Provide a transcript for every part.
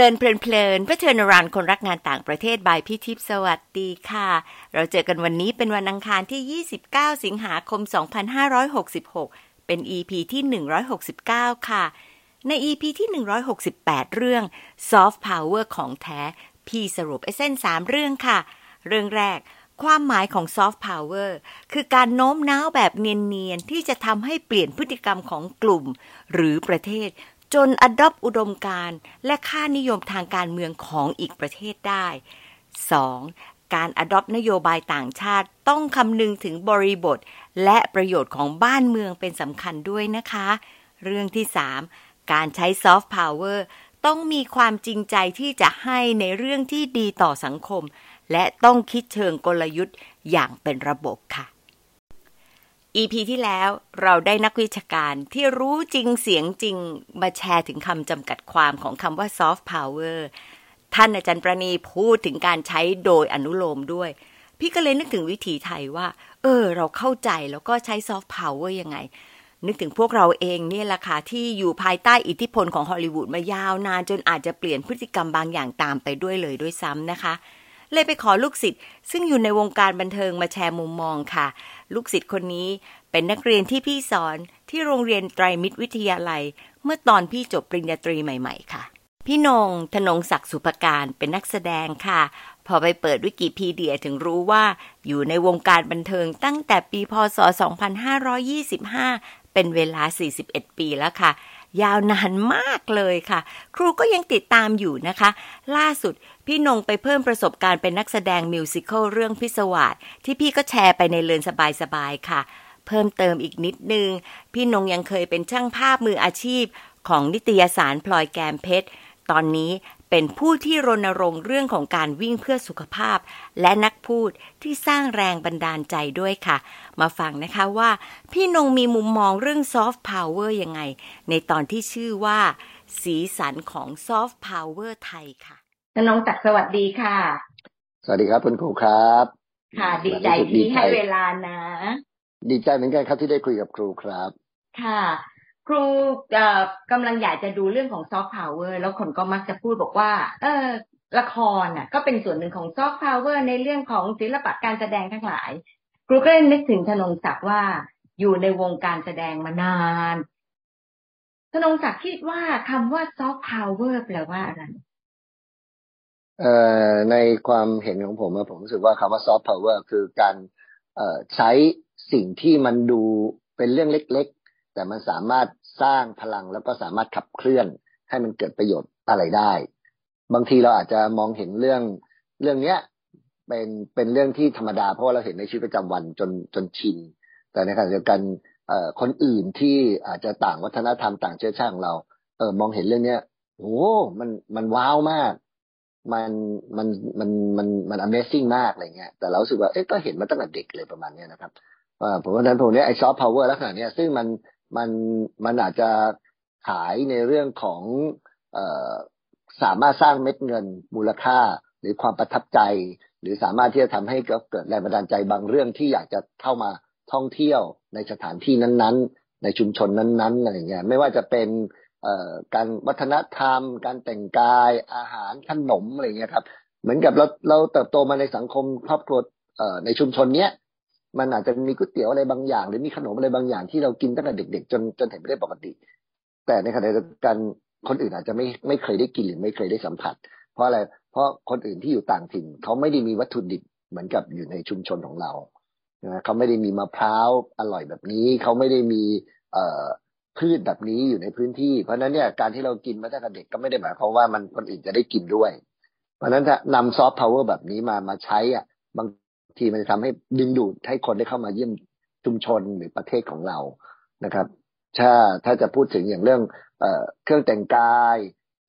ลินเพลินเพลินเพื่อเทินรานคนรักงานต่างประเทศบายพี่ทิพย์สวัสดีค่ะ เราเจอกันวันนี้เป็นวันอังคารที่ 29 สิงหาคม 2566 เป็น EP ที่ 169 ค่ะ ใน EP ที่ 168 เรื่อง Soft Power ของแท้ พี่สรุปไอเส้น 3 เรื่องค่ะ เรื่องแรก ความหมายของ Soft Power คือการโน้มน้าวแบบเนียน ๆ ที่จะทำให้เปลี่ยนพฤติกรรมของกลุ่ม หรือประเทศ จนอดอปอุดมการณ์และค่านิยมทางการเมืองของอีกประเทศได้ 2. การอดอปนโยบายต่างชาติต้องคำนึงถึงบริบท และประโยชน์ของบ้านเมืองเป็นสำคัญด้วยนะคะ เรื่องที่ 3. การใช้ซอฟต์พาวเวอร์ต้องมีความจริงใจที่จะให้ในเรื่องที่ดีต่อสังคม และต้องคิดเชิงกลยุทธ์อย่างเป็นระบบค่ะ EP ที่แล้วเราได้นักวิชาการที่รู้จริงเสียงจริงมาแชร์ถึงคำจำกัดความของคำว่า soft power ท่านอาจารย์ประณีพูดถึงการใช้โดยอนุโลมด้วย พี่ก็เลยนึกถึงวิถีไทยว่า เออ เราเข้าใจแล้วก็ใช้ soft power ยังไง นึกถึงพวกเราเองเนี่ยแหละค่ะที่อยู่ภายใต้อิทธิพลของฮอลลีวูดมายาวนานจนอาจจะเปลี่ยนพฤติกรรมบางอย่างตามไปด้วยเลยด้วยซ้ำนะคะ เลยไปขอลูกศิษย์ซึ่งอยู่ในวงการบันเทิงมาแชร์มุมมองค่ะ ลูกศิษย์คนนี้เป็นนักเรียนที่พี่สอนที่โรงเรียนไตรมิตรวิทยาลัย เมื่อตอนพี่จบปริญญาตรีใหม่ ๆ ค่ะ พี่นงธนงศักดิ์สุภการเป็นนักแสดงค่ะ พอไปเปิดวิกิพีเดียถึงรู้ว่าอยู่ในวงการบันเทิงตั้งแต่ปีพศ 2525 เป็นเวลา 41 ปีแล้วค่ะ ยาวนานมากเลยค่ะ ครูก็ยังติดตามอยู่นะคะ ล่าสุดพี่นงไปเพิ่มประสบการณ์เป็นนักแสดง musical เรื่องพิศวาสที่พี่ก็แชร์ไปในเรือนสบายๆค่ะ เพิ่มเติมอีกนิดนึง พี่นงยังเคยเป็นช่างภาพมืออาชีพ ของนิตยสารพลอยแกมเพชร ตอนนี้ เป็นผู้ที่รณรงค์เรื่องของการวิ่งเพื่อสุขภาพ และนักพูดที่สร้างแรงบันดาลใจด้วยค่ะ มาฟังนะคะว่าพี่นงมีมุมมองเรื่องซอฟต์พาวเวอร์ยังไง ในตอนที่ชื่อว่า สีสันของซอฟต์พาวเวอร์ไทยค่ะน้องจักสวัสดีค่ะ สวัสดีครับคุณครูครับ ค่ะ ดีใจที่ให้เวลานะ ดีใจเหมือนกันครับที่ได้คุยกับครูครับ ค่ะ ครูกำลังอยากจะดูเรื่องของซอฟต์พาวเวอร์แล้วคนก็มักจะพูดบอกว่า เออละครน่ะ ก็เป็นส่วนหนึ่งของซอฟต์พาวเวอร์ในเรื่องของศิลปะการแสดงทั้งหลาย ครูก็เลยนึกถึงธนงศักดิ์ว่าอยู่ในวงการแสดงมานานธนงศักดิ์คิดว่าคำว่าซอฟต์พาวเวอร์แปลว่าอะไรเอ่อในความเห็นของผมผมรู้สึกว่าคำว่าซอฟต์พาวเวอร์คือการเอ่อใช้สิ่งที่มันดูเป็นเรื่องเล็ก แต่มันสามารถสร้างพลังแล้วก็สามารถขับเคลื่อนให้มันเกิดประโยชน์อะไรได้ บางทีเราอาจจะมองเห็นเรื่องเรื่องเนี้ยเป็นเป็นเรื่องที่ธรรมดาเพราะว่าเราเห็นในชีวิตประจำวันจนจนชิน แต่ในขณะเดียวกันเอ่อคนอื่นที่อาจจะต่างวัฒนธรรมต่างเชื้อชาติของเราเออมองเห็นเรื่องเนี้ยโอ้มันมันว้าวมาก มันมันมันมันมัน Amazing มากอะไรเงี้ยแต่เราสึกว่าเอ๊ะก็เห็นมาตั้งแต่เด็กเลยประมาณนี้นะครับว่าผมว่านั้นผมเนี้ยไอ้ซอฟต์พาวเวอร์ลักษณะเนี้ยซึ่งมัน มันมันอาจจะขายในเรื่องของออสามารถสร้างเม็ดเงินมูลค่าหรือความประทับใจ หรือสามารถที่จะทำให้เกิดแรงบันดาลใจบางเรื่องที่อยากจะเข้ามาท่องเที่ยวในสถานที่นั้นๆ ในชุมชนนั้นๆอะไรเงี้ยไม่ว่าจะเป็นการวัฒนธรรม การแต่งกายอาหารขนมอะไรเงี้ยครับ เหมือนกับเราเราเติบโตมาในสังคมครอบครัวในชุมชนเนี้ย มันอาจจะมีก๋วยเตี๋ยวอะไรบางอย่าง หรือมีขนมอะไรบางอย่างที่เรากินตั้งแต่เด็ก ๆ จนจนเห็นไม่ได้ปกติ แต่ในขณะเดียวกันคนอื่นอาจจะไม่ไม่เคยได้กินหรือไม่เคยได้สัมผัส เพราะอะไรเพราะคนอื่นที่อยู่ต่างถิ่นเขาไม่ได้มีวัตถุดิบเหมือนกับอยู่ในชุมชนของเราเขาไม่ได้มีมะพร้าวอร่อยแบบนี้ เขาไม่ได้มีเอ่อพืชแบบนี้อยู่ในพื้นที่ เพราะนั้นเนี่ยการที่เรากินมาตั้งแต่เด็กก็ไม่ได้หมายความว่ามันคนอื่นจะได้กินด้วย เพราะนั้นถ้านำซอฟต์พาวเวอร์แบบนี้มามาใช้อะบาง ทีมันจะทำให้ดึงดูดให้คนได้เข้ามาเยี่ยมชุมชนหรือประเทศของเรานะครับ ถ้าถ้าจะพูดถึงอย่างเรื่องเอ่อเครื่องแต่งกาย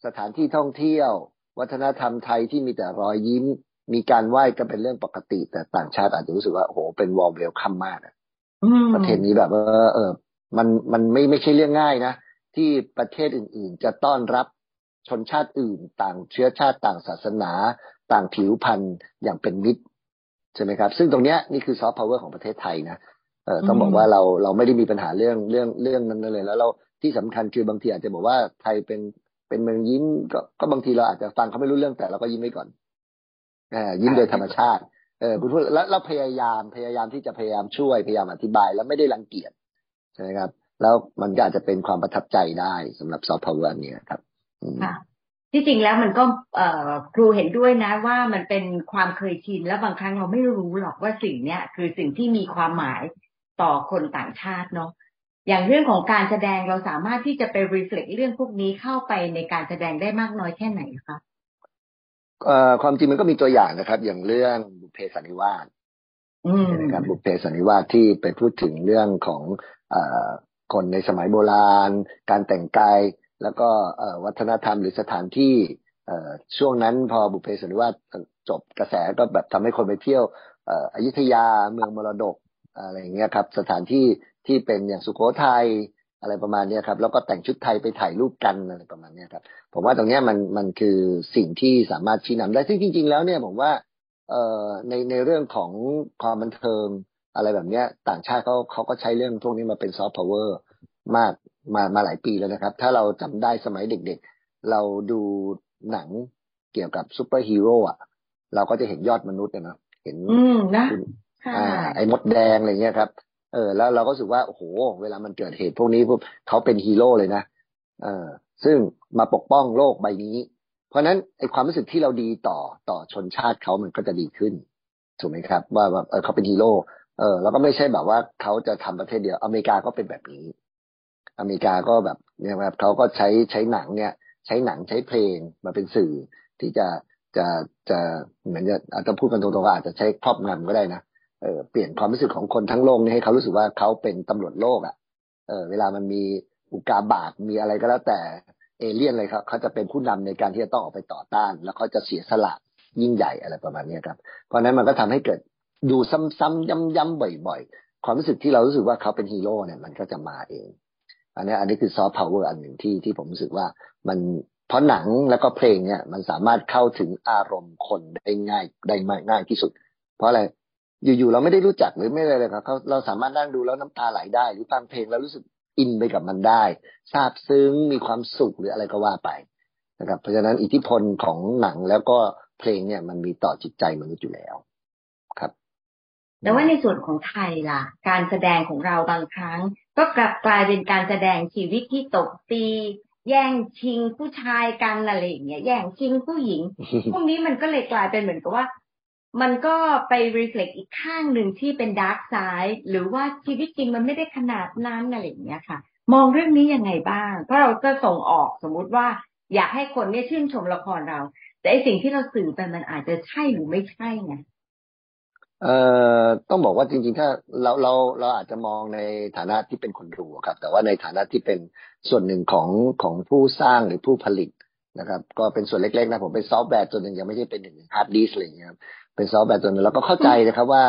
สถานที่ท่องเที่ยว วัฒนธรรมไทยที่มีแต่รอยยิ้ม มีการไหว้ก็เป็นเรื่องปกติ แต่ต่างชาติอาจจะรู้สึกว่าโอ้โหเป็นวอลเวลคัมมากประเทศนี้แบบว่าเออ มันมันไม่ไม่ใช่เรื่องง่ายนะที่ประเทศอื่น ๆ จะต้อนรับชนชาติอื่น ต่างเชื้อชาติต่างศาสนา ต่างผิวพันธุ์อย่างเป็นมิตร ใช่ไหมครับ ซึ่งตรงเนี้ยนี่คือซอฟต์พาวเวอร์ของประเทศไทยนะเออต้องบอกว่าเราเราไม่ได้มีปัญหาเรื่องเรื่องเรื่องนั้นเลย แล้วเราที่สำคัญคือบางทีอาจจะบอกว่าไทยเป็นเป็นเมืองยิ้มก็ก็บางทีเราอาจจะฟังเขาไม่รู้เรื่องแต่เราก็ยิ้มไว้ก่อน ยิ้มโดยธรรมชาติเออคุณพูดแล้วเราพยายามพยายามที่จะพยายามช่วยพยายามอธิบาย แล้วไม่ได้รังเกียจใช่ไหมครับ แล้วมันก็อาจจะเป็นความประทับใจได้สำหรับซอฟต์พาวเวอร์นี้ครับค่ะ ที่จริงแล้วมันก็ครูเห็นด้วยนะว่ามันเป็นความเคยชินแล้วบางครั้งเราไม่รู้หรอกว่าสิ่งเนี้ยคือสิ่งที่มีความหมายต่อคนต่างชาติเนาะอย่างเรื่องของการแสดงเราสามารถที่จะไปรีเฟล็กเรื่องพวกนี้เข้าไปในการแสดงได้มากน้อยแค่ไหนคะความจริงมันก็มีตัวอย่างนะครับ อย่างเรื่องบุพเพสันนิวาสนะครับบุพเพสันนิวาสที่ไปพูดถึงเรื่องของอคนในสมัยโบราณ การแต่งกาย แล้วก็วัฒนธรรมหรือสถานที่ช่วงนั้นพอบุเพสันนิวาสจบกระแสก็แบบทำให้คนไปเที่ยวอยุธยาเมืองมรดกอะไรอย่างเงี้ยครับ สถานที่ที่เป็นอย่างสุโขทัยอะไรประมาณนี้ครับ แล้วก็แต่งชุดไทยไปถ่ายรูปกันอะไรประมาณนี้ครับ ผมว่าตรงนี้มันมันคือสิ่งที่สามารถชี้นำได้ซึ่งจริง ๆ แล้วเนี่ยผมว่าเอ่อในในเรื่องของความบันเทิงอะไรแบบเนี้ย ต่างชาติเขาเขาก็ใช้เรื่องพวกนี้มาเป็นซอฟต์พาวเวอร์มาก มามาหลายปีแล้วนะครับ ถ้าเราจำได้สมัยเด็กๆ เราดูหนังเกี่ยวกับซูเปอร์ฮีโร่อะเราก็จะเห็นยอดมนุษย์นะเห็นนะอ่า ไอ้มดแดงอะไรเงี้ยครับ เออ แล้วเราก็รู้สึกว่าโอ้โห เวลามันเกิดเหตุพวกนี้พวกเขาเป็นฮีโร่เลยนะเออซึ่งมาปกป้องโลกใบนี้ เพราะนั้นไอความรู้สึกที่เราดีต่อต่อชนชาติเขามันก็จะดีขึ้น ถูกไหมครับ ว่าแบบเออเขาเป็นฮีโร่เออแล้วก็ไม่ใช่แบบว่าเขาจะทำประเทศเดียวอเมริกาก็เป็นแบบนี้ อเมริกาก็แบบเนี่ยครับเขาก็ใช้ใช้หนังเนี่ย ใช้หนังใช้เพลงมาเป็นสื่อที่จะจะจะเหมือนจะอาจจะพูดกันตรงๆอาจจะใช้ครอบงำก็ได้นะเออเปลี่ยนความรู้สึกของคนทั้งโลกนี่ให้เขารู้สึกว่าเขาเป็นตำรวจโลกอะเออเวลามันมีอุกาบาตมีอะไรก็แล้วแต่เอเลี่ยนอะไรครับเขาจะเป็นผู้นำในการที่จะต้องออกไปต่อต้าน แล้วเขาจะเสียสละยิ่งใหญ่อะไรประมาณนี้ครับ เพราะนั้นมันก็ทำให้เกิดดูซ้ำๆย้ำๆบ่อย ๆ ความรู้สึกที่เรารู้สึกว่าเขาเป็นฮีโร่เนี่ยมันก็จะมาเอง อันนี้อันนี้คือซอฟต์พาวเวอร์อันหนึ่งที่ที่ผมรู้สึกว่ามันเพราะหนังแล้วก็เพลงเนี่ยมันสามารถเข้าถึงอารมณ์คนได้ง่ายได้ง่ายที่สุด เพราะอะไรอยู่ๆเราไม่ได้รู้จักหรือไม่อะไรเลยครับเขาเราสามารถนั่งดูแล้วน้ำตาไหลได้ หรือฟังเพลงแล้วรู้สึกอินไปกับมันได้ซาบซึ้งมีความสุขหรืออะไรก็ว่าไปนะครับ เพราะฉะนั้นอิทธิพลของหนังแล้วก็เพลงเนี่ยมันมีต่อจิตใจมนุษย์อยู่แล้วครับ แต่ว่าในส่วนของไทยล่ะ การแสดงของเราบางครั้ง ก็กลับกลายเป็นการแสดงชีวิตที่ตบตี แย่งชิงผู้ชายกันอะไรอย่างเงี้ยแย่งชิงผู้หญิง พวกนี้มันก็เลยกลายเป็นเหมือนกับว่า มันก็ไป reflect อีกข้างหนึ่งที่เป็น dark sideด์หรือว่าชีวิตจริงมันไม่ได้ขนาดนั้นอะไรอย่างเงี้ยค่ะ มองเรื่องนี้ยังไงบ้าง เพราะเราจะส่งออกสมมุติว่า อยากให้คนเนี่ยชื่นชมละครเรา แต่ไอสิ่งที่เราสื่อไปมันอาจจะใช่หรือไม่ใช่ไง เอ่อต้องบอกว่าจริง ๆ ถ้าเราเราเราอาจจะมองในฐานะที่เป็นคนดูครับ แต่ว่าในฐานะที่เป็นส่วนหนึ่งของของผู้สร้างหรือผู้ผลิตนะครับ ก็เป็นส่วนเล็ก ๆ นะผมเป็นซอฟต์แวร์ตัวหนึ่งยังไม่ใช่เป็นหนึ่ง hard disk อะไรอย่างเงี้ยเป็นซอฟต์แวร์ตัวนึงแล้วก็เข้าใจนะครับว่า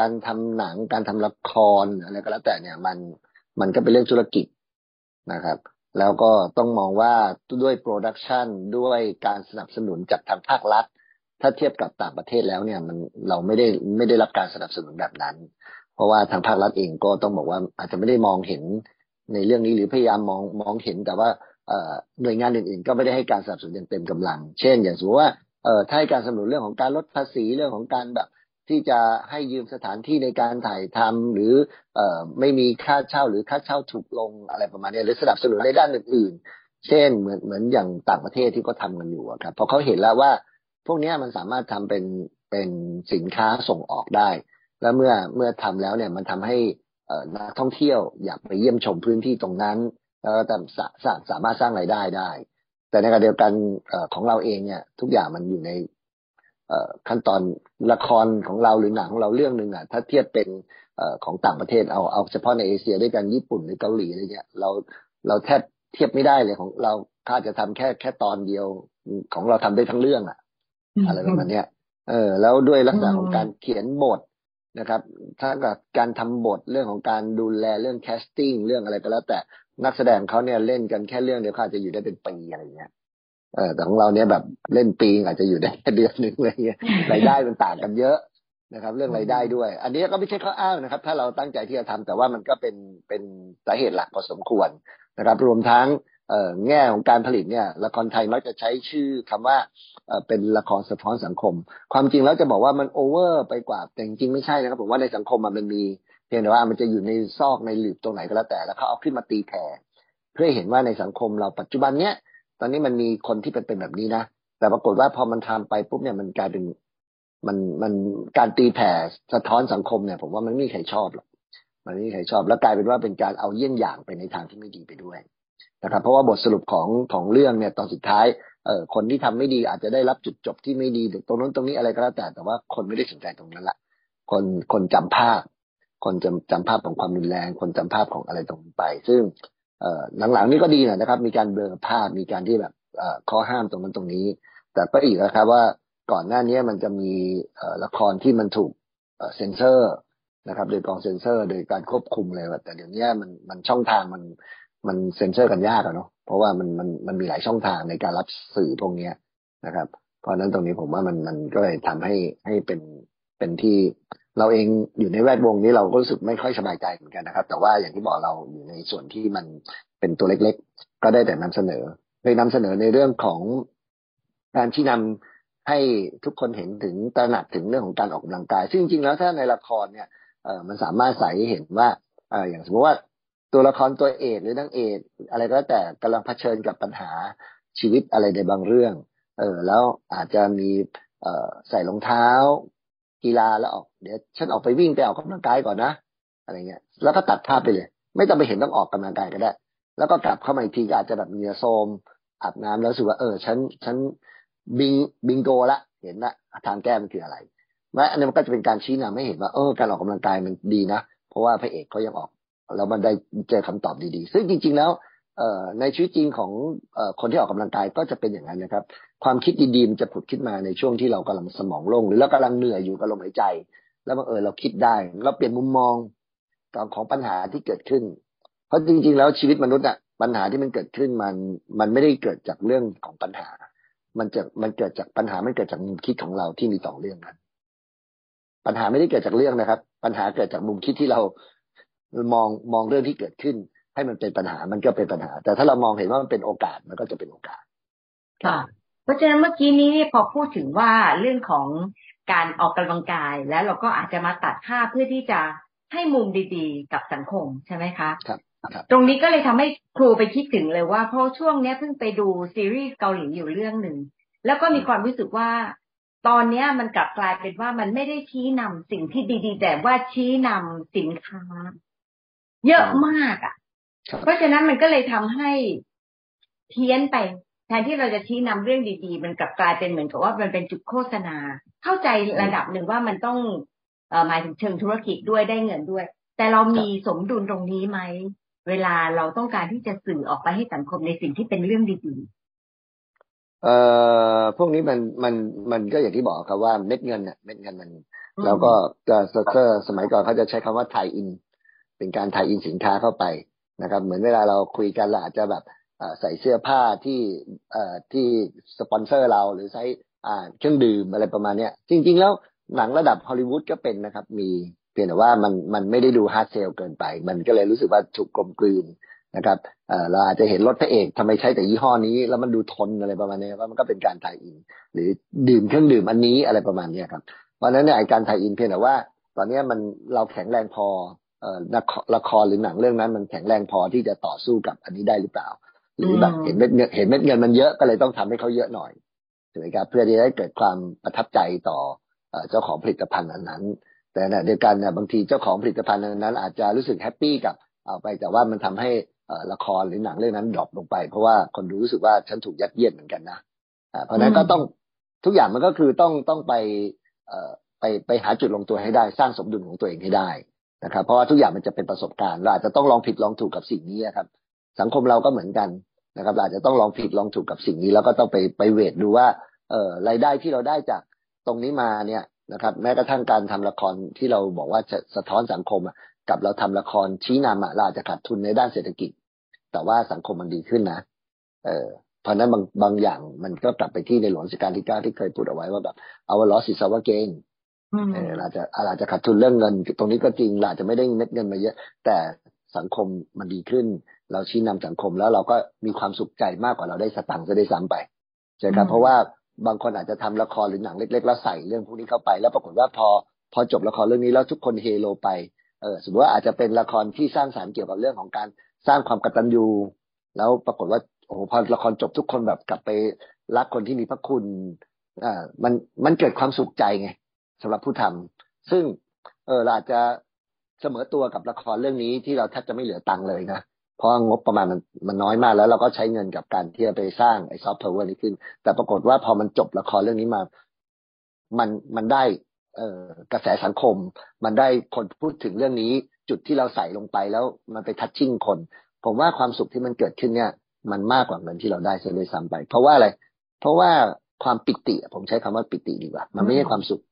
การทำหนังการทำละครอะไรก็แล้วแต่เนี่ยมันมันก็เป็นเรื่องธุรกิจนะครับ แล้วก็ต้องมองว่าด้วย production ด้วยการสนับสนุนจากทางภาครัฐ ถ้าเทียบกับต่างประเทศแล้วเนี่ย มันเราไม่ได้ไม่ได้รับการสนับสนุนแบบนั้น เพราะว่าทางภาครัฐเองก็ต้องบอกว่าอาจจะไม่ได้มองเห็นในเรื่องนี้หรือพยายามมองมองเห็นแต่ว่าหน่วยงานอื่นๆ ก็ไม่ได้ให้การสนับสนุนอย่างเต็มกำลัง เช่น อย่างสมมติว่าเอถ้าให้การสนับสนุนเรื่องของการลดภาษีเรื่องของการแบบที่จะให้ยืมสถานที่ในการถ่ายทำหรือเอไม่มีค่าเช่าหรือค่าเช่าถูกลงอะไรประมาณนี้หรือสนับสนุนในด้านอื่น ๆ เช่นเหมือนเหมือนอย่างต่างประเทศที่เขาทากันอยู่ครับพราะเขาเห็นแล้วว่า พวกนี้มันสามารถทำเป็นเป็นสินค้าส่งออกได้ แล้วเมื่อเมื่อทำแล้วเนี่ยมันทำให้นักท่องเที่ยวอยากไปเยี่ยมชมพื้นที่ตรงนั้นแล้วแต่สามารถสร้างรายได้ได้ แต่ในขณะเดียวกันของเราเองเนี่ย ทุกอย่างมันอยู่ในขั้นตอนละครของเราหรือหนังของเราเรื่องหนึ่งอะถ้าเทียบเป็นของต่างประเทศเอาเอาเฉพาะในเอเชียด้วยกันญี่ปุ่นหรือเกาหลีอะไรเงี้ยเราเราแทบเทียบไม่ได้เลยของเราถ้าจะทำแค่แค่ตอนเดียวของเราทำได้ทั้งเรื่องอะ อะไรประมาณเนี้ยเออ แล้วด้วยลักษณะของการเขียนบทนะครับถ้ากับการทำบทเรื่องของการดูแลเรื่อง casting เรื่องอะไรก็แล้วแต่นักแสดงเขาเนี่ยเล่นกันแค่เรื่องเดียวเขาจะอยู่ได้เป็นปีอะไรเงี้ยเออแต่ของเราเนี่ยแบบเล่นปีอาจจะอยู่ได้แค่เดือนหนึ่งอะไรเงี้ยรายได้มันต่างกันเยอะนะครับ เรื่องรายได้ด้วย อันนี้ก็ไม่ใช่ข้ออ้างนะครับ ถ้าเราตั้งใจที่จะทำแต่ว่ามันก็เป็นเป็นสาเหตุหลักพอสมควรนะครับ รวมทั้ง แง่ของการผลิตเนี่ยละครไทยมักจะใช้ชื่อคำว่าเป็นละครสะท้อนสังคม ความจริงแล้วจะบอกว่ามันโอเวอร์ไปกว่าแต่จริงไม่ใช่นะครับผมว่าในสังคมมันมีเพียงแต่ว่ามันจะอยู่ในซอกในหลืบตรงไหนก็แล้วแต่ แล้วเขาเอาขึ้นมาตีแผ่เพื่อเห็นว่าในสังคมเราปัจจุบันเนี้ยตอนนี้มันมีคนที่เป็นเป็นแบบนี้นะแต่ปรากฏว่าพอมันทำไปปุ๊บเนี่ยมันกลายเป็นมันมันการตีแผ่สะท้อนสังคมเนี่ย ผมว่ามันไม่มีใครชอบหรอกมันไม่มีใครชอบ แล้วกลายเป็นว่าเป็นการเอาเยี่ยงอย่างไปในทางที่ไม่ดีไปด้วย นะครับ เพราะว่าบทสรุปของของเรื่องเนี่ยตอนสุดท้ายเอ่อคนที่ทำไม่ดีอาจจะได้รับจุดจบที่ไม่ดีหรือตรงนั้นตรงนี้อะไรก็แล้วแต่แต่ว่าคนไม่ได้สนใจตรงนั้นละคนคนจำภาพ คนจำจำภาพของความรุนแรง คนจำภาพของอะไรตรงนี้ไป ซึ่งเอ่อหลังๆนี้ก็ดีนะครับ มีการเบลอภาพมีการที่แบบเอ่อข้อห้ามตรงนั้นตรงนี้ แต่ก็อีกนะครับว่าก่อนหน้านี้มันจะมีละครที่มันถูกเซ็นเซอร์นะครับ โดยกองเซ็นเซอร์ โดยการควบคุมเลยแต่เดี๋ยวนี้มันมันช่องทางมัน มันเซ็นเซอร์กันยากอะเนาะเพราะว่ามันมันมันมีหลายช่องทางในการรับสื่อพวกนี้นะครับ เพราะนั้นตรงนี้ผมว่ามันมันก็เลยทำให้ให้เป็นเป็นที่เราเองอยู่ในแวดวงนี้เราก็รู้สึกไม่ค่อยสบายใจเหมือนกันนะครับ แต่ว่าอย่างที่บอกเราอยู่ในส่วนที่มันเป็นตัวเล็กๆ ก็ได้แต่นำเสนอไปนำเสนอในเรื่องของการที่นำให้ทุกคนเห็นถึงตระหนักถึงเรื่องของการออกกำลังกาย ซึ่งจริงๆแล้วถ้าในละครเนี่ยเออมันสามารถใส่เห็นว่าเอออย่างสมมติว่า ตัวละครตัวเอกหรือนางเอกอะไรก็แต่กำลังเผชิญกับปัญหาชีวิตอะไรในบางเรื่อง เออ แล้วอาจจะมีเอ่อใส่รองเท้า กีฬาแล้วออกเดี๋ยวฉันออกไปวิ่งไปออกกำลังกายก่อนนะอะไรเงี้ย แล้วก็ตัดภาพไปเลย ไม่ต้องไปเห็นต้องออกกำลังกายก็ได้ แล้วก็กลับเข้ามาอีกทีอาจจะแบบเนื้อโซมอาบน้ำแล้วสึกว่าเออฉันฉันบิงบิงโกละเห็นละทางแก้มันคืออะไรแม้อันนี้มันก็จะเป็นการชี้นำให้เห็นว่าเออการออกกำลังกายมันดีนะ เพราะว่าพระเอกเขายังออก แล้วมันได้เจอคำตอบดีๆ ซึ่งจริง ๆ แล้วในชีวิตจริงของคนที่ออกกำลังกายก็จะเป็นอย่างนั้นนะครับ ความคิดดีๆมันจะผุดขึ้นมาในช่วงที่เรากำลังสมองโล่งหรือเรากำลังเหนื่อยอยู่กับลมหายใจ แล้วบังเออเราคิดได้ เราเปลี่ยนมุมมองของปัญหาที่เกิดขึ้น เพราะจริง ๆ แล้วชีวิตมนุษย์อะปัญหาที่มันเกิดขึ้นมันมันไม่ได้เกิดจากเรื่องของปัญหา มันจะมันเกิดจากปัญหามันเกิดจากมุมคิดของเราที่มีสอเรื่องนั้น ปัญหาไม่ได้เกิดจากเรื่องนะครับ ปัญหาเกิดจากมุมคิดที่เรา มองมองเรื่องที่เกิดขึ้น ให้มันเป็นปัญหามันก็เป็นปัญหา แต่ถ้าเรามองเห็นว่ามันเป็นโอกาสมันก็จะเป็นโอกาส ค่ะ เพราะฉะนั้นเมื่อกี้นี้พอพูดถึงว่าเรื่องของการออกกำลังกายแล้วเราก็อาจจะมาตัดภาพเพื่อที่จะให้มุมดีๆ กับสังคมใช่ไหมคะครับตรงนี้ก็เลยทำให้ครูไปคิดถึงเลยว่าเพราะช่วงนี้เพิ่งไปดูซีรีส์เกาหลีอยู่เรื่องหนึ่ง แล้วก็มีความรู้สึกว่า ตอนนี้มันกลับกลายเป็นว่ามันไม่ได้ชี้นำสิ่งที่ดีๆ แต่ว่าชี้นำสินค้า เยอะมากอะ เพราะฉะนั้นมันก็เลยทำให้เพี้ยนไป แทนที่เราจะชี้นำเรื่องดีๆ มันกลับกลายเป็นเหมือนกับว่ามันเป็นจุดโฆษณา เข้าใจระดับหนึ่งว่ามันต้องเอ่อหมายถึงเชิงธุรกิจด้วยได้เงินด้วย แต่เรามีสมดุลตรงนี้ไหมเวลาเราต้องการที่จะสื่อออกไปให้สังคมในสิ่งที่เป็นเรื่องดีๆเอ่อพวกนี้มันมันมันก็อย่างที่บอกครับว่าเม็ดเงินเนี่ยเม็ดเงินมัน แล้วก็ก็สมัยก่อนเขาจะใช้คำว่า tie-in เป็นการ tie-in สินค้าเข้าไปนะครับ เหมือนเวลาเราคุยกันเราอาจจะแบบใส่เสื้อผ้าที่ที่สปอนเซอร์เราหรือใช้เครื่องดื่มอะไรประมาณเนี้ย จริง ๆ แล้วหนังระดับฮอลลีวูดก็เป็นนะครับ มีเพียงแต่ว่ามันมันไม่ได้ดู hard sell เกินไป มันก็เลยรู้สึกว่าถูกกลมกลืนนะครับเราอาจจะเห็นรถพระเอกทำไมใช้แต่ยี่ห้อนี้ แล้วมันดูทนอะไรประมาณนี้ว่ามันก็เป็นการ tie-in หรือดื่มเครื่องดื่มอันนี้อะไรประมาณนี้ครับเพราะนั้นเนี่ยการ tie-in เพียงแต่ว่า ตอนนี้มันเราแข็งแรงพอ ละครหรือหนังเรื่องนั้นมันแข็งแรงพอที่จะต่อสู้กับอันนี้ได้หรือเปล่า หรือแบบเห็นเม็ดเงินเห็นเม็ดเงินมันเยอะก็เลยต้องทำให้เขาเยอะหน่อยถูกไหมครับเพื่อที่จะได้เกิดความประทับใจต่อเจ้าของผลิตภัณฑ์นั้น แต่เดียวกันเนี่ยบางทีเจ้าของผลิตภัณฑ์นั้น อาจจะรู้สึก happy กับเอาไปแต่ว่ามันทำให้ละครหรือหนังเรื่องนั้นดรอปลงไป เพราะว่าคนดูรู้สึกว่าฉันถูกยัดเยียดเหมือนกันนะเพราะนั้นก็ต้องทุกอย่างมันก็คือต้องต้องไปไปไปหาจุดลงตัวให้ได้สร้างสมดุลของตัวเองให้ได้ นะครับ เพราะว่าทุกอย่างมันจะเป็นประสบการณ์เราอาจจะต้องลองผิดลองถูกกับสิ่งนี้ครับ สังคมเราก็เหมือนกันนะครับเราอาจจะต้องลองผิดลองถูกกับสิ่งนี้ แล้วก็ต้องไปไปเวทดูว่าเอ่อรายได้ที่เราได้จากตรงนี้มาเนี่ยนะครับ แม้กระทั่งการทำละครที่เราบอกว่าจะสะท้อนสังคมกับเราทำละครชี้นำเราอาจจะขาดทุนในด้านเศรษฐกิจ แต่ว่าสังคมมันดีขึ้นนะ เออเพราะนั้นบางบางอย่างมันก็กลับไปที่ในหลวงรัชกาลที่เก้าที่เคยพูดเอาไว้ว่าแบบเอา loss is our gain อาจจะอาจจะขาดทุนเรื่องเงิน ตรงนี้ก็จริงอาจจะไม่ได้เม็ดเงินมาเยอะ แต่สังคมมันดีขึ้น เราชี้นำสังคมแล้วเราก็มีความสุขใจมากกว่าเราได้สตังค์จะได้ซ้ำไปใช่ครับเพราะว่าบางคนอาจจะทำละครหรือหนังเล็ก ๆ แล้วใส่เรื่องพวกนี้เข้าไป แล้วปรากฏว่าพอพอจบละครเรื่องนี้แล้วทุกคนเฮโลไปเออสมมติว่าอาจจะเป็นละครที่สร้างสารรค์เกี่ยวกับเรื่องของการสร้างความกตัญญูแล้วปรากฏว่าโอ้โหพอละครจบทุกคนแบบกลับไปรักคนที่มีพระคุณอ่ามันมันเกิดความสุขใจไง สำหรับผู้ทำซึ่งเออเราอาจจะเสมอตัวกับละครเรื่องนี้ที่เราแทบจะไม่เหลือตังค์เลยนะเพราะงบประมาณมันมันน้อยมากแล้วเราก็ใช้เงินกับการที่จะไปสร้างไอ้ซอฟต์แวร์นี้ขึ้น แต่ปรากฏว่าพอมันจบละครเรื่องนี้มา มันมันได้ เอ่อกระแสสังคม มันได้คนพูดถึงเรื่องนี้ จุดที่เราใส่ลงไปแล้วมันไปทัชชิ่งคน ผมว่าความสุขที่มันเกิดขึ้นเนี่ย มันมากกว่าเงินที่เราได้เสียด้วยซ้ำไป เพราะว่าอะไร เพราะว่าความปิติ ผมใช้คำว่าปิติดีกว่า มันไม่ใช่ความสุข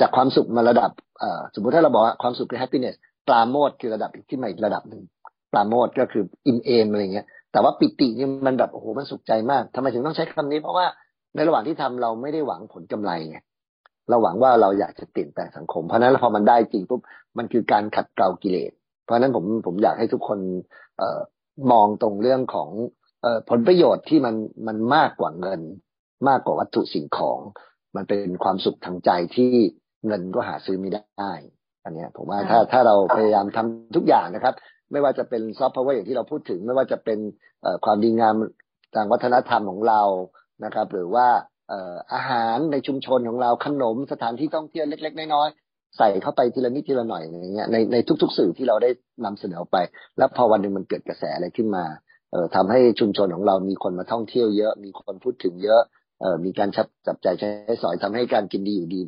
จากความสุขมาระดับสมมุติถ้าเราบอกว่าความสุขคือ happiness ปราโมทคือระดับที่ใหม่อีกระดับหนึ่งปราโมทก็คืออิ่มเอมอะไรเงี้ย แต่ว่าปิตินี่มันแบบโอ้โหมันสุขใจมากทำไมถึงต้องใช้คำนี้ เพราะว่าในระหว่างที่ทำเราไม่ได้หวังผลกำไรไงเราหวังว่าเราอยากจะเปลี่ยนแปลงสังคม เพราะนั้นพอมันได้จริงปุ๊บมันคือการขัดเกลากิเลสเพราะนั้นผมผมอยากให้ทุกคนเออมองตรงเรื่องของเอผลประโยชน์ที่มันมันมากกว่าเงิน มากกว่าวัตถุสิ่งของ มันเป็นความสุขทางใจที่เงินก็หาซื้อไม่ได้ อันนี้ผมว่าถ้าถ้าเราพยายามทำทุกอย่างนะครับ ไม่ว่าจะเป็นซอฟต์พาวเวอร์อย่างที่เราพูดถึง ไม่ว่าจะเป็นความดีงามทางวัฒนธรรมของเรานะครับ หรือว่าอาหารในชุมชนของเราขนมสถานที่ท่องเที่ยวเล็ก ๆ น้อยๆใส่เข้าไปทีละนิดทีละหน่อยอย่างเงี้ยในในทุก ๆ สื่อที่เราได้นำเสนอไป แล้วพอวันหนึ่งมันเกิดกระแสอะไรขึ้นมาเอ่อทำให้ชุมชนของเรามีคนมาท่องเที่ยวเยอะ มีคนพูดถึงเยอะเอ่อ มีการจับจับจ่ายใช้สอยทำให้การกินดีอยู่ดี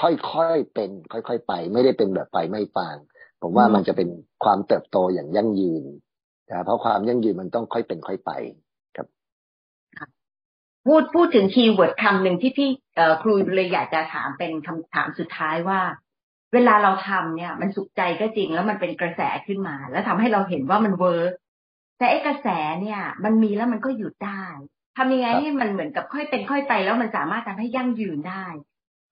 ค่อยๆเป็น ค่อย ๆ ไป ไม่ได้เป็นแบบไฟไหม้ฟาง ผมว่ามันจะเป็นความเติบโตอย่างยั่งยืนนะเพราะความยั่งยืนมันต้องค่อยเป็นค่อยไปพูดพูดถึง keyword คำหนึ่งที่ที่ครูเลยอยากจะถามเป็นคำถามสุดท้ายว่า เวลาเราทำเนี่ย มันสุขใจก็จริงแล้วมันเป็นกระแสขึ้นมา แล้วทำให้เราเห็นว่ามัน work แต่ไอ้กระแสเนี่ย มันมีแล้วมันก็หยุดได้ ทำยังไงให้มันเหมือนกับค่อยเป็นค่อยไป แล้วมันสามารถทำให้ยั่งยืนได้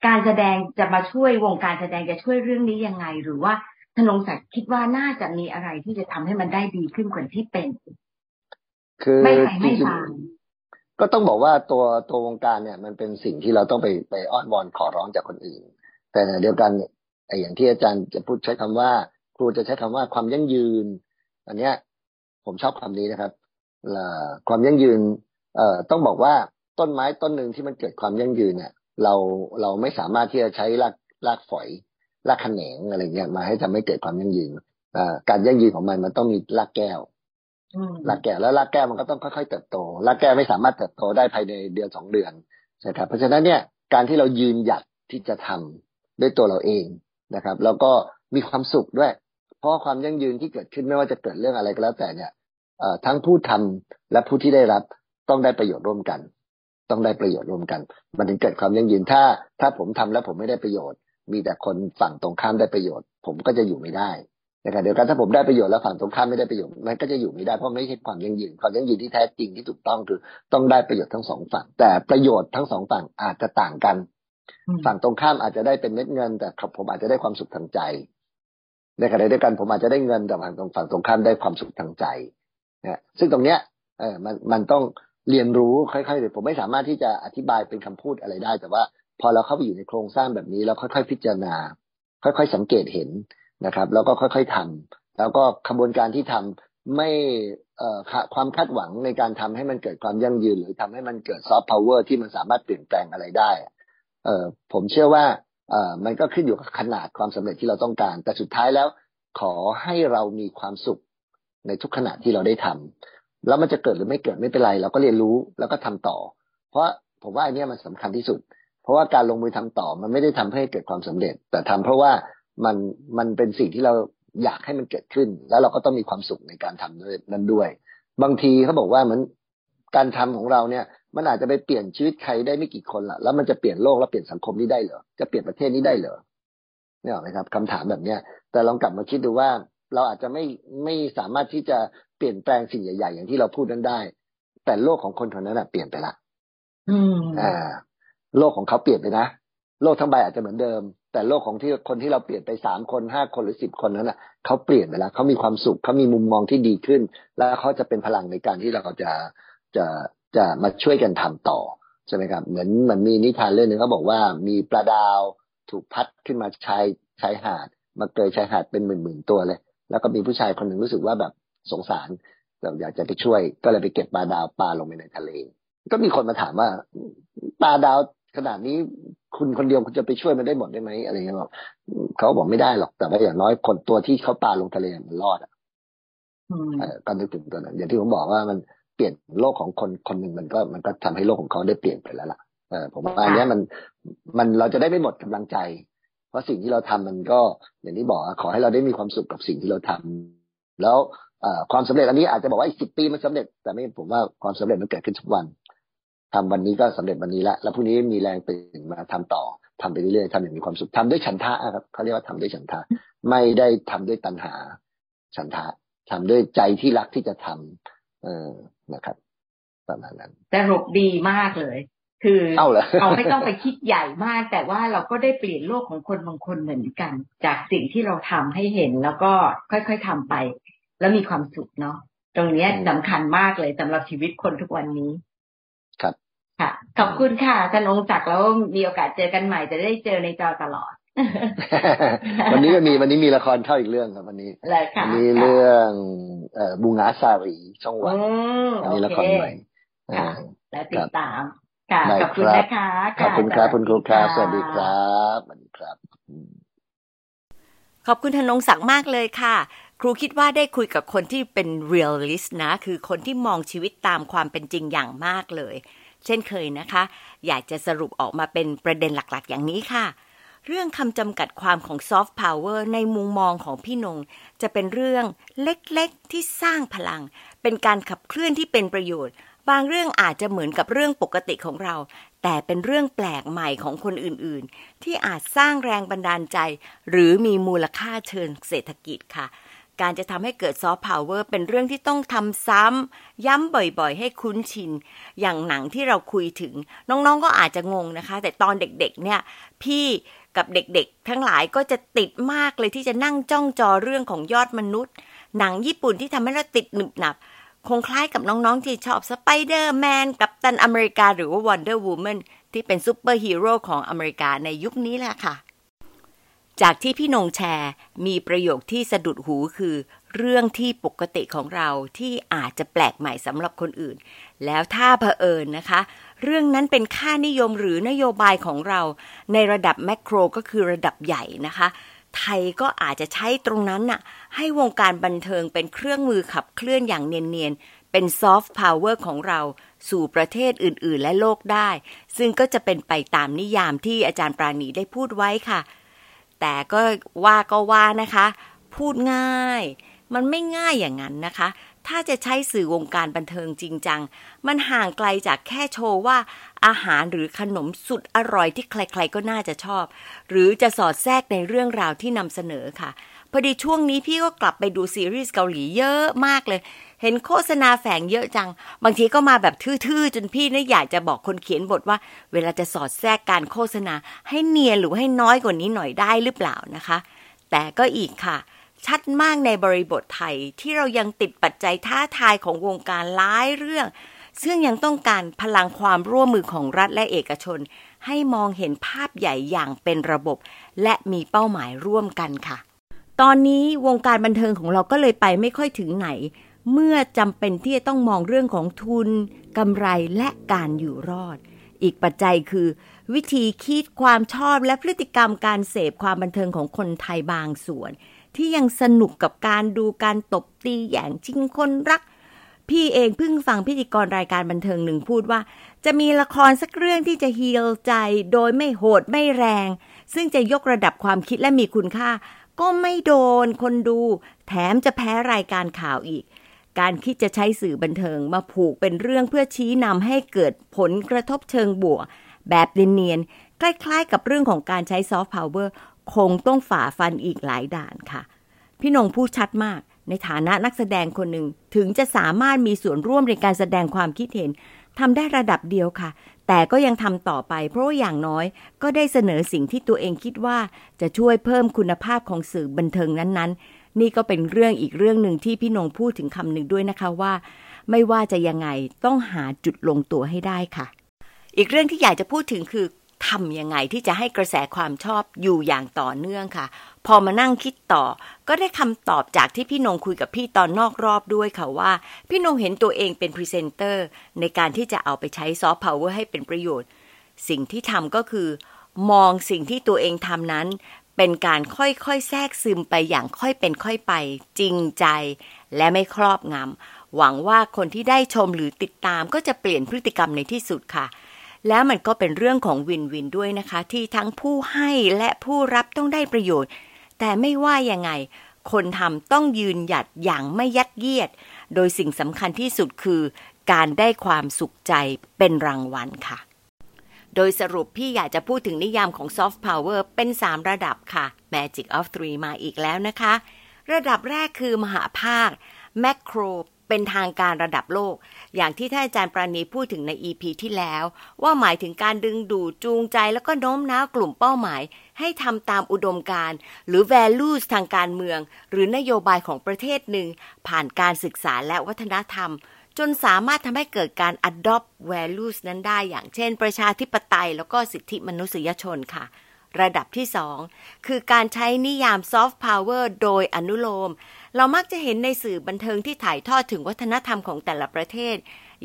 การแสดงจะมาช่วยวงการแสดงจะช่วยเรื่องนี้ยังไง หรือว่าธนงศักดิ์คิดว่าน่าจะมีอะไรที่จะทำให้มันได้ดีขึ้นกว่าที่เป็น คือไม่ใครไม่ฟังก็ต้องบอกว่าตัวตัววงการเนี่ย มันเป็นสิ่งที่เราต้องไปไปอ้อนวอนขอร้องจากคนอื่น แต่เดียวกันไอ้อย่างที่อาจารย์จะพูดใช้คำว่า ครูจะใช้คำว่าความยั่งยืน อันเนี้ย ผมชอบคำนี้นะครับความยั่งยืน เอ่อต้องบอกว่าต้นไม้ต้นหนึ่งที่มันเกิดความยั่งยืนเนี่ยเราเราไม่สามารถที่จะใช้รากรากฝอยรากแขนงอะไรเงี้ยมาให้ทำให้เกิดความยั่งยืนการยั่งยืนของมันมันต้องมีรากแก้วรากแก้วแล้วรากแก้วมันก็ต้องค่อยๆเติบโตรากแก้วไม่สามารถเติบโตได้ภายในเดือนสองเดือนนะครับเพราะฉะนั้นเนี่ยการที่เรายืนหยัดที่จะทำด้วยตัวเราเองนะครับ แล้วก็มีความสุขด้วย เพราะความยั่งยืนที่เกิดขึ้นไม่ว่าจะเกิดเรื่องอะไรก็แล้วแต่เนี่ยทั้งผู้ทำและผู้ที่ได้รับ ต้องได้ประโยชน์ร่วมกัน ต้องได้ประโยชน์ร่วมกัน มันถึงเกิดความยั่งยืนถ้า ถ้าผมทำแล้วผมไม่ได้ประโยชน์ มีแต่คนฝั่งตรงข้ามได้ประโยชน์ ผมก็จะอยู่ไม่ได้ในขณะเดียวกันถ้าผมได้ประโยชน์แล้วฝั่งตรงข้ามไม่ได้ประโยชน์มันก็จะอยู่ไม่ได้เพราะไม่ใช่ความยั่งยืนความยั่งยืนที่แท้จริงที่ถูกต้องคือ ต้องได้ประโยชน์ทั้งสองฝั่ง แต่ประโยชน์ทั้งสองฝั่งอาจจะต่างกัน ฝั่งตรงข้ามอาจจะได้เป็นเม็ดเงิน แต่ผมอาจจะได้ความสุขทางใจในขณะเดียวกันผมอาจจะได้เงินแต่ฝั่งตรงฝั่งตรงข้ามได้ความสุขทางใจนะซึ่งตรงเนี้ยเออมันมันต้อง เรียนรู้ค่อยๆเลยผมไม่สามารถที่จะอธิบายเป็นคำพูดอะไรได้ แต่ว่า พอเราเข้าไปอยู่ในโครงสร้างแบบนี้แล้วค่อยๆพิจารณา ค่อยๆสังเกตเห็นนะครับ แล้วก็ค่อยๆทำแล้วก็ขบวนการที่ทำไม่ความคาดหวังในการทำให้มันเกิดความยั่งยืน หรือทำให้มันเกิดซอฟต์พาวเวอร์ที่มันสามารถเปลี่ยนแปลงอะไรได้เออผมเชื่อว่าเออมันก็ขึ้นอยู่กับขนาดความสำเร็จที่เราต้องการ แต่สุดท้ายแล้ว ขอให้เรามีความสุขในทุกขณะที่เราได้ทำ แล้วมันจะเกิดหรือไม่เกิดไม่เป็นไร เราก็เรียนรู้แล้วก็ทำต่อ เพราะผมว่าอันนี้มันสำคัญที่สุด เพราะว่าการลงมือทำต่อมันไม่ได้ทำให้เกิดความสำเร็จ แต่ทำเพราะว่ามันมันเป็นสิ่งที่เราอยากให้มันเกิดขึ้น แล้วเราก็ต้องมีความสุขในการทำด้วยนั้นด้วย บางทีเขาบอกว่ามือนการทำของเราเนี่ย มันอาจจะไปเปลี่ยนชีวิตใครได้ไม่กี่คนละแล้วมันจะเปลี่ยนโลกแล้วเปลี่ยนสังคมนี้ได้เหรอจะเปลี่ยนประเทศนี้ได้เหรอเนี่ยหรอครับคำถามแบบเนี้ยแต่ลองกลับมาคิดดูว่าเราอาจจะไม่ไม่สามารถที่จะ เปลี่ยนแปลงสิ่งใหญ่ ๆ อย่างที่เราพูดนั้นได้ แต่โลกของคนคนนั้นเปลี่ยนไปละอืมอ่า โลกของเขาเปลี่ยนไปนะโลกทั้งใบอาจจะเหมือนเดิม แต่โลกของที่คนที่เราเปลี่ยนไปสามคนห้าคนหรือสิบคนนั้นอะเขาเปลี่ยนไปแล้วเขามีความสุขเขามีมุมมองที่ดีขึ้น แล้วเขาจะเป็นพลังในการที่เราจะจะจะมาช่วยกันทำต่อใช่ไหมครับ เหมือนเหมือนมีนิทานเรื่องหนึ่งเขาบอกว่ามีปลาดาวถูกพัดขึ้นมาชายชายหาด มาเกยชายหาดเป็นหมื่นหมื่นตัวเลย แล้วก็มีผู้ชายคนหนึ่งรู้สึกว่าแบบ สงสารแบบอยากจะไปช่วย ก็เลยไปเก็บปลาดาวปลาลงไปในทะเล ก็มีคนมาถามว่าปลาดาวขนาดนี้คุณคนเดียวคุณจะไปช่วยมันได้หมดได้ไหมอะไรเงี้ยบอกเขาบอกไม่ได้หรอกแต่ว่าอย่างน้อยคนตัวที่เขาปลาลงทะเลมันรอดอะก็นึกถึงตัวนั้นอย่างที่ผมบอกว่ามันเปลี่ยนโลกของคนคนหนึ่งมันก็มันก็ทำให้โลกของเขาได้เปลี่ยนไปแล้วล่ะเออผมว่าอันนี้มันมันเราจะได้ไม่หมดกำลังใจ เพราะสิ่งที่เราทำมันก็อย่างที่บอกขอให้เราได้มีความสุขกับสิ่งที่เราทำแล้ว ความสำเร็จอันนี้อาจจะบอกว่าอีกสิบปีมันสำเร็จ แต่ไม่ผมว่าความสำเร็จมันเกิดขึ้นทุกวันทำวันนี้ก็สำเร็จวันนี้ละแล้วพรุ่งนี้มีแรงตื่นมาทำต่อทำไปเรื่อยๆทำอย่างมีความสุขทำด้วยฉันทะครับเขาเรียกว่าทำด้วยฉันทะ ไม่ได้ทำด้วยตัณหา ฉันทะทำด้วยใจที่รักที่จะทำเออนะครับ ประมาณนั้นแต่รบดีมากเลย คือเอาเราไม่ต้องไปคิดใหญ่มาก แต่ว่าเราก็ได้เปลี่ยนโลกของคนบางคนเหมือนกัน จากสิ่งที่เราทำให้เห็นแล้วก็ค่อยๆทำไป แล้วมีความสุขเนาะตรงนี้สำคัญมากเลยสำหรับชีวิตคนทุกวันนี้ ครับ ค่ะ ขอบคุณค่ะท่านองศักดิ์แล้วมีโอกาสเจอกันใหม่จะได้เจอในจอตลอด วันนี้ก็มีวันนี้มีละครเข้าอีกเรื่องครับวันนี้วันนี้เรื่องเอ่อบุหงาส่าหรีช่องวันอันนี้ละครใหม่และติดตามค่ะขอบคุณนะคะขอบคุณครับคุณครูครับสวัสดีครับสวัสดีครับ ขอบคุณธนงศักดิ์มากเลยค่ะ ครูคิดว่าได้คุยกับคนที่เป็น realist นะ คือคนที่มองชีวิตตามความเป็นจริงอย่างมากเลย เช่นเคยนะคะ อยากจะสรุปออกมาเป็นประเด็นหลักๆ อย่างนี้ค่ะ เรื่องคำจำกัดความของซอฟต์พาวเวอร์ในมุมมองของพี่นง จะเป็นเรื่องเล็กๆที่สร้างพลัง เป็นการขับเคลื่อนที่เป็นประโยชน์ บางเรื่องอาจจะเหมือนกับเรื่องปกติของเรา แต่เป็นเรื่องแปลกใหม่ของคนอื่นๆ ที่อาจสร้างแรงบันดาลใจ หรือมีมูลค่าเชิงเศรษฐกิจค่ะ การจะทำให้เกิดซอฟต์พาวเวอร์เป็นเรื่องที่ต้องทำซ้ำ ย้ำบ่อยๆ ให้คุ้นชิน อย่างหนังที่เราคุยถึง น้องๆก็อาจจะงงนะคะ แต่ตอนเด็กๆ เนี่ย พี่กับเด็กๆ ทั้งหลายก็จะติดมากเลยที่จะนั่งจ้องจอเรื่องของยอดมนุษย์ หนังญี่ปุ่นที่ทำให้เราติดหนึบหนับ คงคล้ายกับน้องๆ ที่ชอบสไปเดอร์แมนกัปตันอเมริกาหรือว่าวันเดอร์วูแมนที่เป็นซูเปอร์ฮีโร่ของอเมริกาในยุคนี้แหละค่ะ จากที่พี่นงแชร์มีประโยคที่สะดุดหูคือ เรื่องที่ปกติของเราที่อาจจะแปลกใหม่สำหรับคนอื่น แล้วถ้าเผอิญนะคะ เรื่องนั้นเป็นค่านิยมหรือนโยบายของเรา ในระดับ macro ก็คือระดับใหญ่นะคะ ไทยก็อาจจะใช้ตรงนั้นน่ะให้วงการบันเทิงเป็นเครื่องมือขับเคลื่อนอย่างเนียนๆ เป็นซอฟต์พาวเวอร์ของเราสู่ประเทศอื่นๆ และโลกได้ ซึ่งก็จะเป็นไปตามนิยามที่อาจารย์ปราณีได้พูดไว้ค่ะ แต่ก็ว่าก็ว่านะคะ พูดง่าย มันไม่ง่ายอย่างนั้นนะคะ ถ้าจะใช้สื่อวงการบันเทิงจริงจัง มันห่างไกลจากแค่โชว์ว่า อาหารหรือขนมสุดอร่อยที่ใครๆก็น่าจะชอบ หรือจะสอดแทรกในเรื่องราวที่นำเสนอค่ะพอดีช่วงนี้พี่ก็กลับไปดูซีรีส์เกาหลีเยอะมากเลย เห็นโฆษณาแฝงเยอะจัง บางทีก็มาแบบทื่อๆ จนพี่นี่อยากจะบอกคนเขียนบทว่า เวลาจะสอดแทรกการโฆษณา ให้เนียนหรือให้น้อยกว่านี้หน่อยได้หรือเปล่านะคะ แต่ก็อีกค่ะ ชัดมากในบริบทไทยที่เรายังติดปัจจัยท้าทายของวงการหลายเรื่อง ซึ่งยังต้องการพลังความร่วมมือของรัฐและเอกชน ให้มองเห็นภาพใหญ่อย่างเป็นระบบ และมีเป้าหมายร่วมกันค่ะตอนนี้วงการบันเทิงของเราก็เลยไปไม่ค่อยถึงไหน เมื่อจำเป็นที่จะต้องมองเรื่องของทุนกำไรและการอยู่รอด อีกปัจจัยคือ วิธีคิดความชอบและพฤติกรรมการเสพความบันเทิงของคนไทยบางส่วน ที่ยังสนุกกับการดูการตบตีอย่างจริงคนรัก พี่เองเพิ่งฟังพิธีกรรายการบันเทิงหนึ่งพูดว่า จะมีละครสักเรื่องที่จะฮีลใจ โดยไม่โหดไม่แรง ซึ่งจะยกระดับความคิดและมีคุณค่า ก็ไม่โดนคนดู แถมจะแพ้รายการข่าวอีก การคิดจะใช้สื่อบันเทิงมาผูกเป็นเรื่องเพื่อชี้นำให้เกิดผลกระทบเชิงบวก แบบเนียนๆคล้ายๆ กับเรื่องของการใช้ซอฟต์พาวเวอร์คงต้องฝ่าฟันอีกหลายด่านค่ะ พี่นงพูดชัดมากในฐานะนักแสดงคนหนึ่งถึงจะสามารถมีส่วนร่วมในการแสดงความคิดเห็นทำได้ระดับเดียวค่ะ แต่ก็ยังทำต่อไป เพราะว่าอย่างน้อย ก็ได้เสนอสิ่งที่ตัวเองคิดว่าจะช่วยเพิ่มคุณภาพของสื่อบันเทิงนั้นๆ นี่ก็เป็นเรื่องอีกเรื่องหนึ่งที่พี่นงพูดถึงคำหนึ่งด้วยนะคะว่า ไม่ว่าจะยังไงต้องหาจุดลงตัวให้ได้ค่ะ อีกเรื่องที่อยากจะพูดถึงคือทำยังไงที่จะให้กระแสความชอบอยู่อย่างต่อเนื่องค่ะ พอมานั่งคิดต่อ ก็ได้คำตอบจากที่พี่นงคุยกับพี่ตอนนอกรอบด้วยค่ะว่า พี่นงเห็นตัวเองเป็นพรีเซนเตอร์ ในการที่จะเอาไปใช้ซอฟต์พาวเวอร์ให้เป็นประโยชน์ สิ่งที่ทำก็คือ มองสิ่งที่ตัวเองทำนั้น เป็นการค่อยๆ แทรกซึมไปอย่างค่อยเป็นค่อยไป จริงใจ และไม่ครอบงำหวังว่าคนที่ได้ชมหรือติดตามก็จะเปลี่ยนพฤติกรรมในที่สุดค่ะ แล้วมันก็เป็นเรื่องของวินวินด้วยนะคะ ที่ทั้งผู้ให้และผู้รับต้องได้ประโยชน์ แต่ไม่ว่ายังไง คนทำต้องยืนหยัดอย่างไม่ยัดเยียด โดยสิ่งสำคัญที่สุดคือ การได้ความสุขใจเป็นรางวัลค่ะ โดยสรุปพี่อยากจะพูดถึงนิยามของซอฟต์พาวเวอร์เป็น 3 ระดับค่ะ Magic of Three มาอีกแล้วนะคะ ระดับแรกคือมหาภาค Macro เป็นทางการระดับโลก อย่างที่ท่านอาจารย์ปราณีพูดถึงใน EP ที่แล้ว ว่าหมายถึงการดึงดูดจูงใจแล้วก็โน้มน้าวกลุ่มเป้าหมาย ให้ทำตามอุดมการณ์ หรือ values ทางการเมือง หรือนโยบายของประเทศหนึ่ง ผ่านการศึกษาและวัฒนธรรม จนสามารถทำให้เกิดการ adopt values นั้นได้ อย่างเช่น ประชาธิปไตยแล้วก็สิทธิมนุษยชนค่ะ ระดับที่ 2 คือการใช้นิยาม soft power โดยอนุโลม เรามักจะเห็นในสื่อบันเทิงที่ถ่ายทอดถึงวัฒนธรรมของแต่ละประเทศ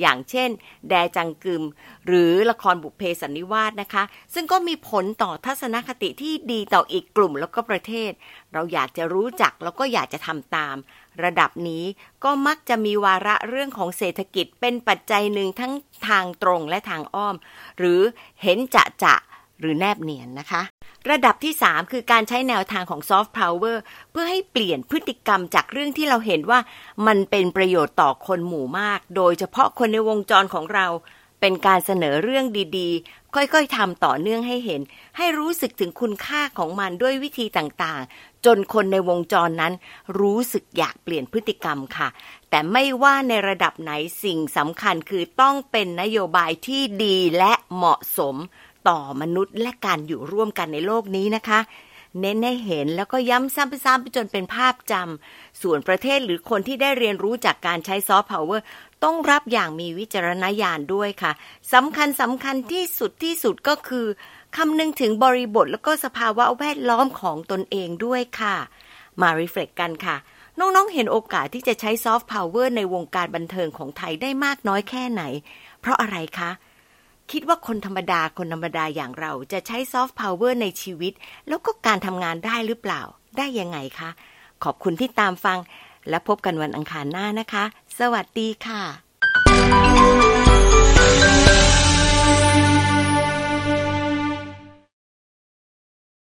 อย่างเช่น แดจังกึม หรือละครบุพเพสันนิวาสนะคะ ซึ่งก็มีผลต่อทัศนคติที่ดีต่ออีกกลุ่มแล้วก็ประเทศ เราอยากจะรู้จักแล้วก็อยากจะทำตาม ระดับนี้ก็มักจะมีวาระเรื่องของเศรษฐกิจเป็นปัจจัยหนึ่งทั้งทางตรงและทางอ้อม หรือเห็นจะจะหรือแนบเนียนนะคะ ระดับที่ 3 คือการใช้แนวทางของซอฟต์พาวเวอร์เพื่อให้เปลี่ยนพฤติกรรมจากเรื่องที่เราเห็นว่ามันเป็นประโยชน์ต่อคนหมู่มาก โดยเฉพาะคนในวงจรของเรา เป็นการเสนอเรื่องดี ค่อยๆทำต่อเนื่องให้เห็น ให้รู้สึกถึงคุณค่าของมันด้วยวิธีต่างๆ จนคนในวงจรนั้น รู้สึกอยากเปลี่ยนพฤติกรรมค่ะ แต่ไม่ว่าในระดับไหนสิ่งสำคัญคือต้องเป็นนโยบายที่ดีและเหมาะสม ต่อมนุษย์และการอยู่ร่วมกันในโลกนี้นะคะเน้นให้เห็นแล้วก็ย้ำซ้ำๆไปจนเป็นภาพจำส่วนประเทศหรือคนที่ได้เรียนรู้จากการใช้ซอฟต์พาวเวอร์ ต้องรับอย่างมีวิจารณญาณด้วยค่ะสำคัญสำคัญที่สุดที่สุดก็คือคำนึงถึงบริบทแล้วก็สภาวะแวดล้อมของตนเองด้วยค่ะ มา reflect กันค่ะ น้องๆ เห็นโอกาสที่จะใช้ซอฟต์พาวเวอร์ในวงการบันเทิงของไทยได้มากน้อยแค่ไหน เพราะอะไรคะ คิดว่าคนธรรมดาคนธรรมดาอย่างเราจะใช้ซอฟต์พาวเวอร์ในชีวิต แล้วก็การทำงานได้หรือเปล่า ได้ยังไงคะ ขอบคุณที่ตามฟัง และพบกันวันอังคารหน้านะคะ สวัสดีค่ะ